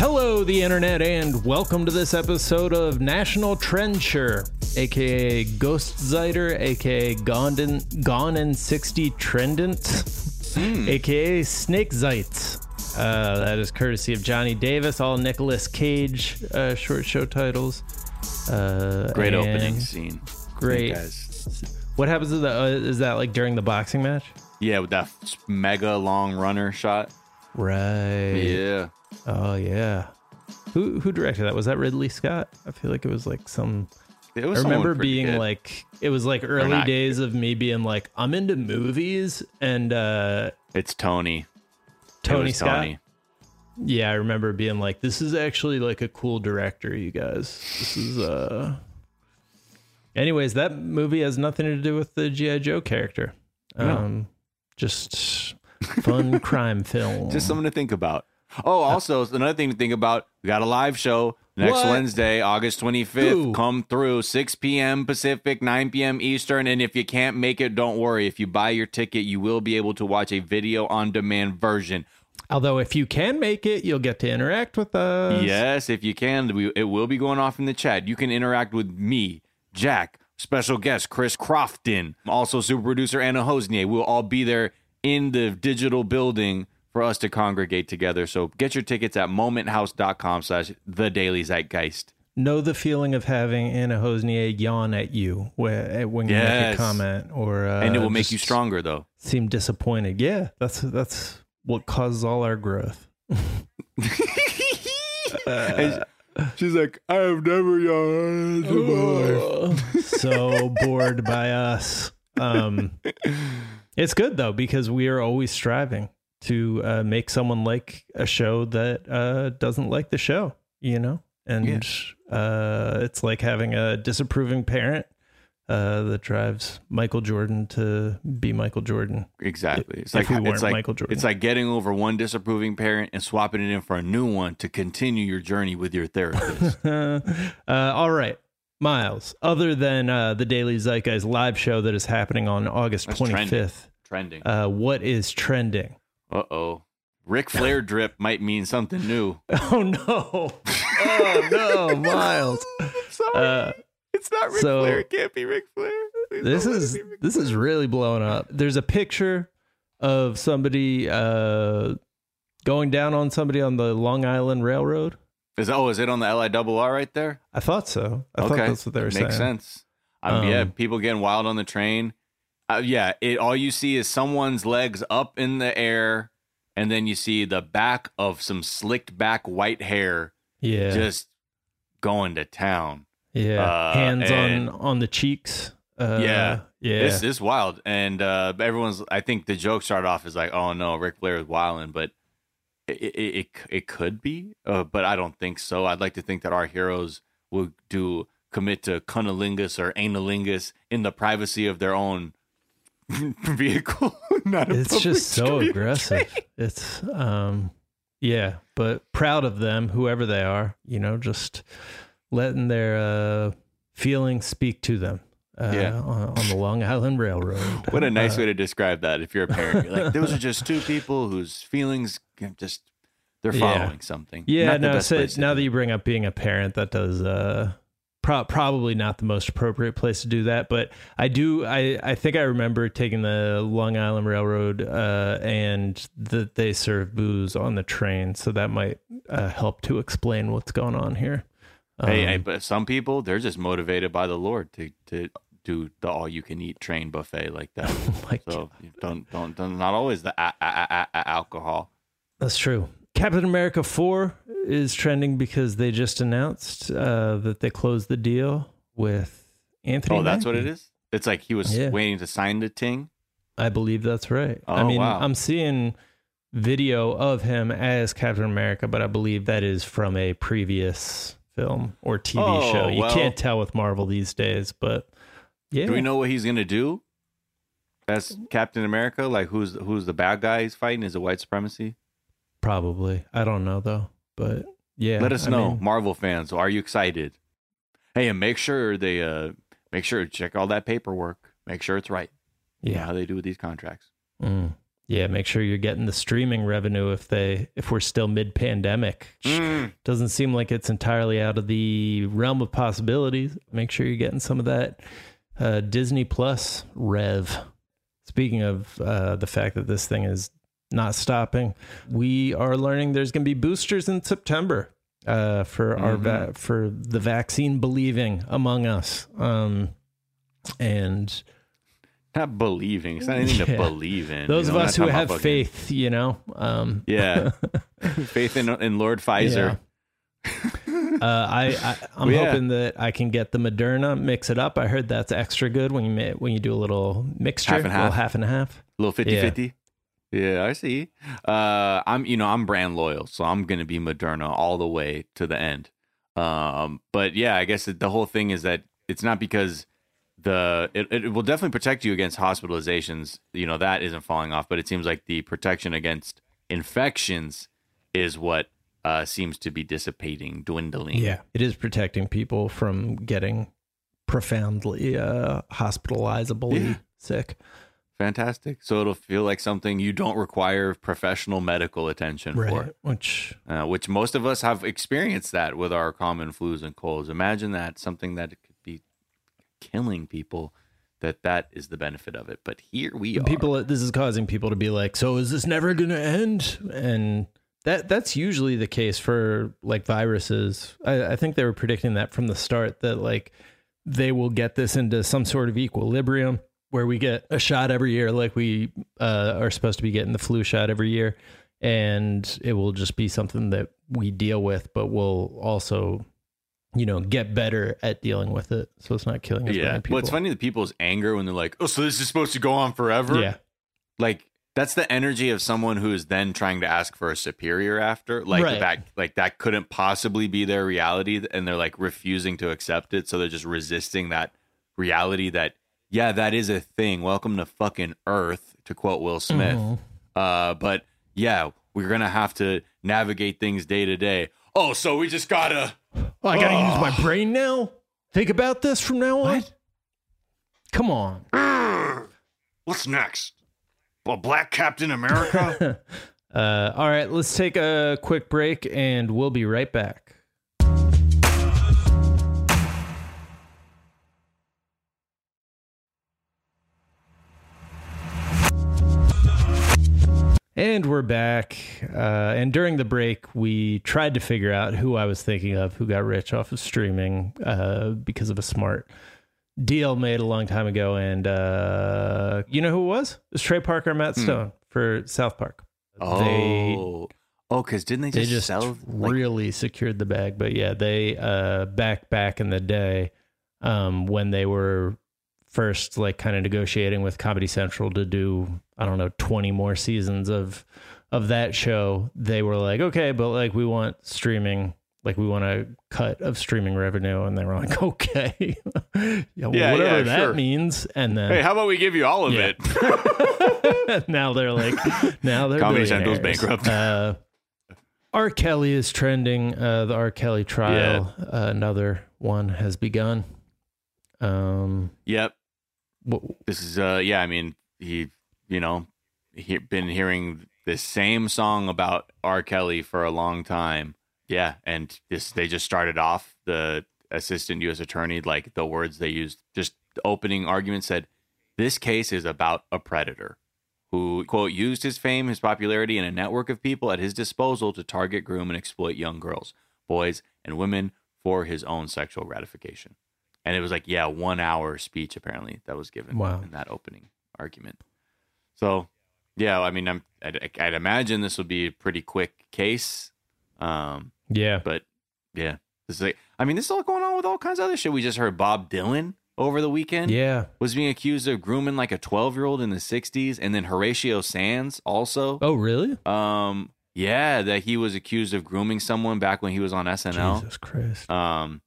Hello, the internet, and welcome to this episode of National Trendsure, aka Ghost Ziter, aka Gone in, Gone in 60 Trendant, aka Snake Zites. Uh, that is courtesy of Johnny Davis, all Nicolas Cage uh, short show titles. Uh, Great opening scene. Great. Guys. What happens to the? Uh, is that like during the boxing match? Yeah, with that mega long runner shot. Right. Yeah. Oh yeah. Who who directed that? Was that Ridley Scott? I feel like it was like some. It I remember being good. like, it was like early days of me being like, I'm into movies, and uh it's Tony. Tony was Scott. Tony. Yeah, I remember being like, this is actually like a cool director, you guys. This is uh. Anyways, that movie has nothing to do with the GI Joe character. No. Um, just fun crime film. Just something to think about. Oh, also another thing to think about. We got a live show next What? Wednesday, August 25th. Ooh. Come through 6 p.m. Pacific, 9 p.m. Eastern. And if you can't make it, don't worry. If you buy your ticket, you will be able to watch a video on demand version. Although, if you can make it, you'll get to interact with us. Yes, if you can, we, it will be going off in the chat. You can interact with me, Jack, special guest Chris Crofton, also super producer Anna Hosnyk. We'll all be there in the digital building for us to congregate together. So get your tickets at momenthouse.com slash the daily zeitgeist. know the feeling of having Anna Hosnyk yawn at you when, when you make a comment, or uh, And it will make you stronger though. Seem disappointed. Yeah, that's that's what causes all our growth. And she's like, I have never yawned in my life. so bored by us. Um, it's good though because we are always striving to uh, make someone like a show that uh, doesn't like the show. You know, and uh, it's like having a disapproving parent uh, that drives Michael Jordan to be Michael Jordan. Exactly. It's If like we it's like Michael Jordan. it's like getting over one disapproving parent and swapping it in for a new one to continue your journey with your therapist. uh, all right. Miles, other than uh, the Daily Zeitgeist live show that is happening on August That's 25th, trending. Trending. uh, what is trending? Uh oh. Ric Flair drip might mean something new. Oh, no. Oh, no, Miles. Sorry. Uh, it's not Ric so- Flair. It can't be Ric Flair. Please this don't let it is this is really blowing up. There's a picture of somebody uh, going down on somebody on the Long Island Railroad. Is oh, is it on the L I double R right there? I thought so. I okay, thought that's what they were Makes saying. Makes sense. Um, yeah, Um, people getting wild on the train. Uh, yeah, it all you see is someone's legs up in the air, and then you see the back of some slicked back white hair Yeah. just going to town. yeah. uh, Hands and- on on the cheeks. Uh, Yeah. Yeah. This is wild, and uh, everyone's. I think the joke started off as like, "Oh no, Ric Flair is wilding," but it it it, it could be, uh, but I don't think so. I'd like to think that our heroes will do commit to cunnilingus or analingus in the privacy of their own vehicle. Not a it's just so aggressive. It's um yeah, but proud of them, whoever they are, you know, just letting their uh feelings speak to them. Uh, Yeah. on, on the Long Island Railroad. What a nice Uh, way to describe that. If you're a parent, you're like, those are just two people whose feelings just they're Yeah. following something. Yeah, Not the no. So now that you bring up being a parent, that does uh, pro- probably not the most appropriate place to do that. But I do. I I think I remember taking the Long Island Railroad, uh, and that they serve booze on the train, so that might uh, help to explain what's going on here. Hey, Um, hey, but some people they're just motivated by the Lord to to do the all you can eat train buffet like that. like So don't don't, don't not always the a- a- a- a- alcohol. That's true. Captain America 4 is trending because they just announced uh, that they closed the deal with Anthony. Oh, that's what it is. It's like he was Yeah. waiting to sign the ting. I believe that's right. I Oh, mean, wow. I'm seeing video of him as Captain America, but I believe that is from a previous film or TV Oh, show. You well. can't tell with Marvel these days, but yeah. Do we know what he's gonna do as Captain America? Like who's who's the bad guy he's fighting? Is it white supremacy? Probably. I don't know though, but yeah. Let us I know, mean, Marvel fans. Are you excited? Hey, and make sure they uh make sure to check all that paperwork. Make sure it's right. You know yeah. how they do with these contracts. Mm. Yeah, make sure you're getting the streaming revenue if they if we're still mid pandemic. Mm. Doesn't seem like it's entirely out of the realm of possibilities. Make sure you're getting some of that uh, Disney Plus rev. Speaking of uh, the fact that this thing is not stopping, we are learning there's going to be boosters in September uh, for our va- for the vaccine believing among us. Um, and Not believing. It's not anything to Yeah. believe in. those you of us who have faith, you know, um, Yeah. faith in, in Lord Pfizer. Uh, I, I I'm Well, yeah. hoping that I can get the Moderna, mix it up. I heard that's extra good when you when you do a little mixture, Half and a little half. half and a half. A little 50 Yeah. I see. Uh, I'm, you know, I'm brand loyal, so I'm going to be Moderna all the way to the end. Um, but yeah, I guess the whole thing is that it's not because the it, it will definitely protect you against hospitalizations. You know, that isn't falling off, but it seems like the protection against infections is what uh, seems to be dissipating, dwindling. Yeah, it is protecting people from getting profoundly uh, hospitalizably Yeah. sick. Fantastic. So it'll feel like something you don't require professional medical attention for. Which uh, which most of us have experienced that with our common flus and colds. Imagine that something that could be killing people, that that is the benefit of it. But here we are. people this is causing people to be like, so is this never going to end? And that that's usually the case for like viruses. I, I think they were predicting that from the start that like they will get this into some sort of equilibrium where we get a shot every year, like we uh, are supposed to be getting the flu shot every year, and it will just be something that we deal with, but we'll also, you know, get better at dealing with it, so it's not killing as yeah. many people. Well, it's funny the people's anger when they're like, "Oh, so this is supposed to go on forever." Yeah, Like that's the energy of someone who is then trying to ask for a superior after. Like Right. that. Like that couldn't possibly be their reality, and they're like refusing to accept it. So they're just resisting that reality that yeah, that is a thing. Welcome to fucking Earth, to quote Will Smith. Mhm. Uh, but yeah, we're gonna have to navigate things day to day. Oh, so we just gotta. Oh, I gotta use my brain now. Think about this from now on. What? Come on. What's next? Well, Black Captain America. Uh, all right, let's take a quick break, and we'll be right back. And we're back. Uh, and during the break, we tried to figure out who I was thinking of who got rich off of streaming uh, because of a smart deal made a long time ago. And uh, you know who it was? It was Trey Parker Matt Stone for South Park. They oh, oh, because didn't they they just, just sell? Like, really secured the bag. But yeah, they uh back back in the day, um, when they were first like kind of negotiating with Comedy Central to do I don't know twenty more seasons of of that show, they were like, okay, but like we want streaming. Like we want a cut of streaming revenue, and they were like, "Okay, yeah, well, Yeah, whatever yeah, that sure. means." And then hey, how about we give you all of Yeah. it? now they're like, now they're Comedy. Central's bankrupt. Uh, R. Kelly is trending. Uh, the R. Kelly trial, uh, another one has begun. Um, yep. Wh- This is uh, yeah. I mean, he, you know, he been hearing the same song about R. Kelly for a long time. Yeah, and this they just started off the assistant U.S. attorney like the words they used. Just opening argument said, "This case is about a predator." who quote used his fame, his popularity, and a network of people at his disposal to target, groom, and exploit young girls, boys, and women for his own sexual gratification. And it was like, yeah, one hour speech apparently that was given Wow. in that opening argument. So, yeah, I mean, I'm, I'd, I'd imagine this would be a pretty quick case. Um, yeah, but yeah, this is like, I mean, this is all going on with all kinds of other shit. We just heard Bob Dylan over the weekend yeah. was being accused of grooming like a 12 year old in the 60s and then horatio sanz also Oh, really? um yeah that he was accused of grooming someone back when he was on snl Jesus Christ. um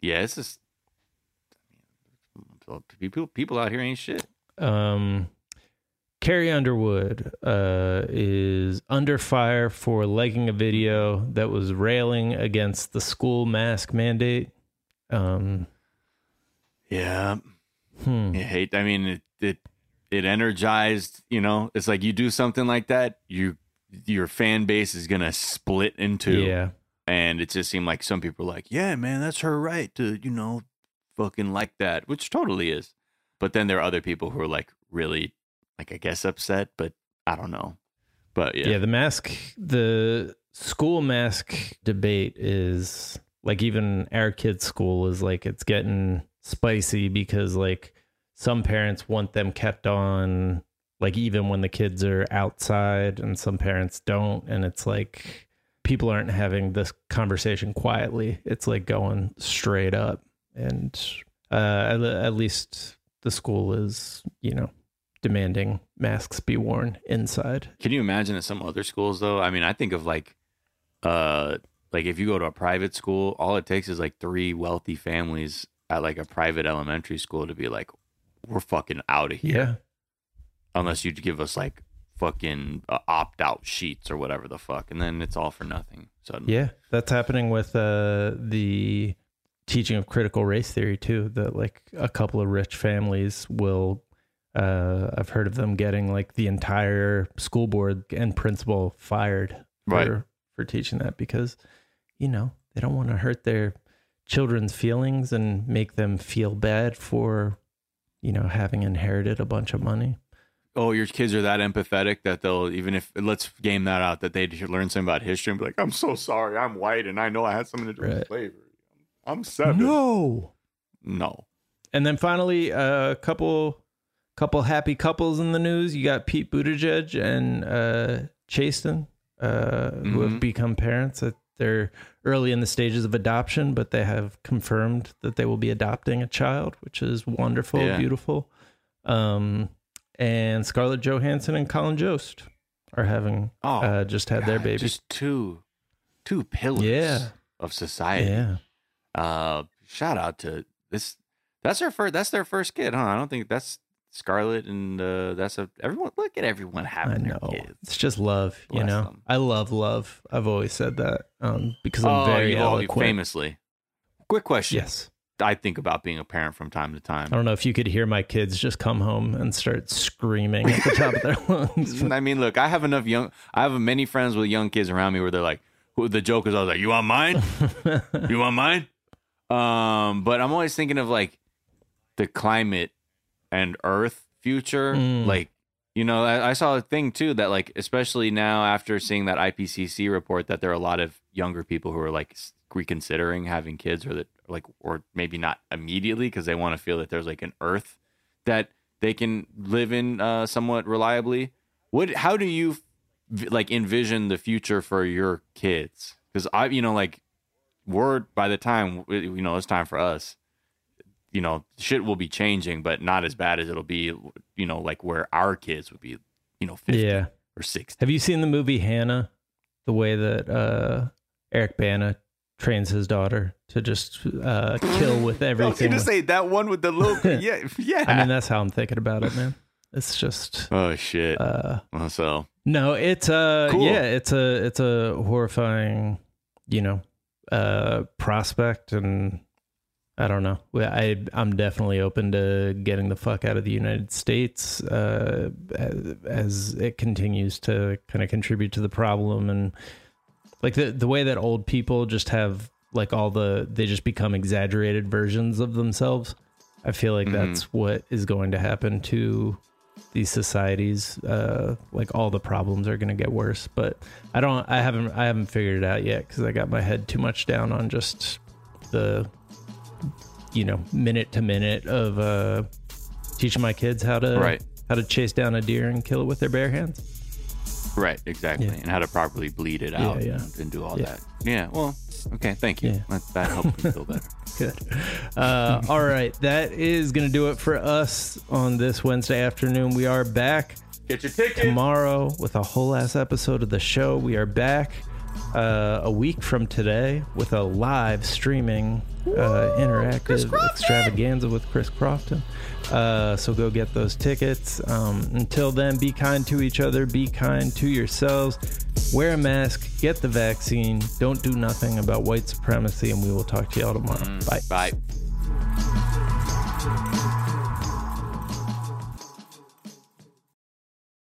yeah it's just people people out here ain't shit Um, Carrie Underwood uh, is under fire for liking a video that was railing against the school mask mandate. Um, yeah hmm. i hate i mean it, it it energized. You know, it's like you do something like that, you your fan base is gonna split into. Yeah. And it just seemed like some people were like, yeah, man, that's her right to, you know, fucking like that, which totally is. But then there are other people who are like really, like, I guess upset, but I don't know. But yeah. Yeah, the mask, the school mask debate is like even our kids' school is like it's getting spicy because like some parents want them kept on like even when the kids are outside and some parents don't and it's like people aren't having this conversation quietly it's like going straight up and uh at, at least the school is you know demanding masks be worn inside Can you imagine at some other schools though? I mean, I think of like, uh, like if you go to a private school, all it takes is like three wealthy families at like a private elementary school to be like, we're fucking out of here. yeah Unless you give us like fucking uh, opt out sheets or whatever the fuck, and then it's all for nothing. Suddenly. Yeah, that's happening with uh, the teaching of critical race theory too. That like a couple of rich families will, uh, I've heard of them getting like the entire school board and principal fired for Right. for teaching that because, you know, they don't want to hurt their children's feelings and make them feel bad for, you know, having inherited a bunch of money. oh, your kids are that empathetic that they'll even if let's game that out that they should learn something about history and be like, I'm so sorry, I'm white and I know I had something to do Right. with slavery. I'm seven. No. No. And then finally, a couple couple happy couples in the news. You got Pete Buttigieg and uh, Chasten, uh, who have Mhm. become parents. That they're early in the stages of adoption, but they have confirmed that they will be adopting a child, which is wonderful, Yeah. beautiful. Um, and Scarlett Johansson and Colin Jost are having Oh, uh, just had their baby. Just two, two pillars Yeah. of society. yeah, Uh, shout out to this. That's their first. That's their first kid, huh? I don't think that's Scarlett, and uh, that's a everyone. Look at everyone having their kids. It's just love, you know. them. I love love. I've always said that um, because I'm oh, very eloquent. famously. Quick question. Yes. I think about being a parent from time to time. I don't know if you could hear my kids just come home and start screaming at the top of their lungs. I mean, look, I have enough young. I have many friends with young kids around me where they're like, who the joke is, I was like, you want mine? you want mine? Um, but I'm always thinking of like the climate and Earth future. Mm. Like, you know, I, I saw a thing too that like, especially now after seeing that IPCC report, that there are a lot of younger people who are like reconsidering having kids, or that like, or maybe not immediately because they want to feel that there's like an Earth that they can live in uh, somewhat reliably. What? How do you like envision the future for your kids? Because I, you know, like we're by the time you know it's time for us you know shit will be changing but not as bad as it'll be you know like where our kids would be you know 50 yeah. or 60 Have you seen the movie Hannah? The way that uh, Eric Bana trains his daughter to just uh, kill with I was everything. gonna say that one with the little yeah yeah I mean, that's how I'm thinking about it, man. It's just oh shit uh, so no, it's uh, Cool. yeah, it's a it's a horrifying, you know, uh, prospect, and I don't know. I I'm definitely open to getting the fuck out of the United States uh, as, as it continues to kind of contribute to the problem, and like the the way that old people just have like all the they just become exaggerated versions of themselves. I feel like Mhm. that's what is going to happen to these societies. Uh, like all the problems are going to get worse, but I don't. I haven't. I haven't figured it out yet because I got my head too much down on just the, you know, minute to minute of uh, teaching my kids how to Right. how to chase down a deer and kill it with their bare hands. right exactly Yeah. and how to properly bleed it out yeah. and, and do all Yeah. that yeah well okay thank you Yeah. that, that helped me feel better Good. Uh, all right, that is going to do it for us on this Wednesday afternoon. We are back get your ticket tomorrow with a whole ass episode of the show. We are back uh, a week from today with a live streaming uh, interactive extravaganza with Chris Crofton. Uh, so go get those tickets. Um, until then, be kind to each other, be kind to yourselves. Wear a mask, get the vaccine, don't do nothing about white supremacy, and we will talk to y'all tomorrow. Bye. bye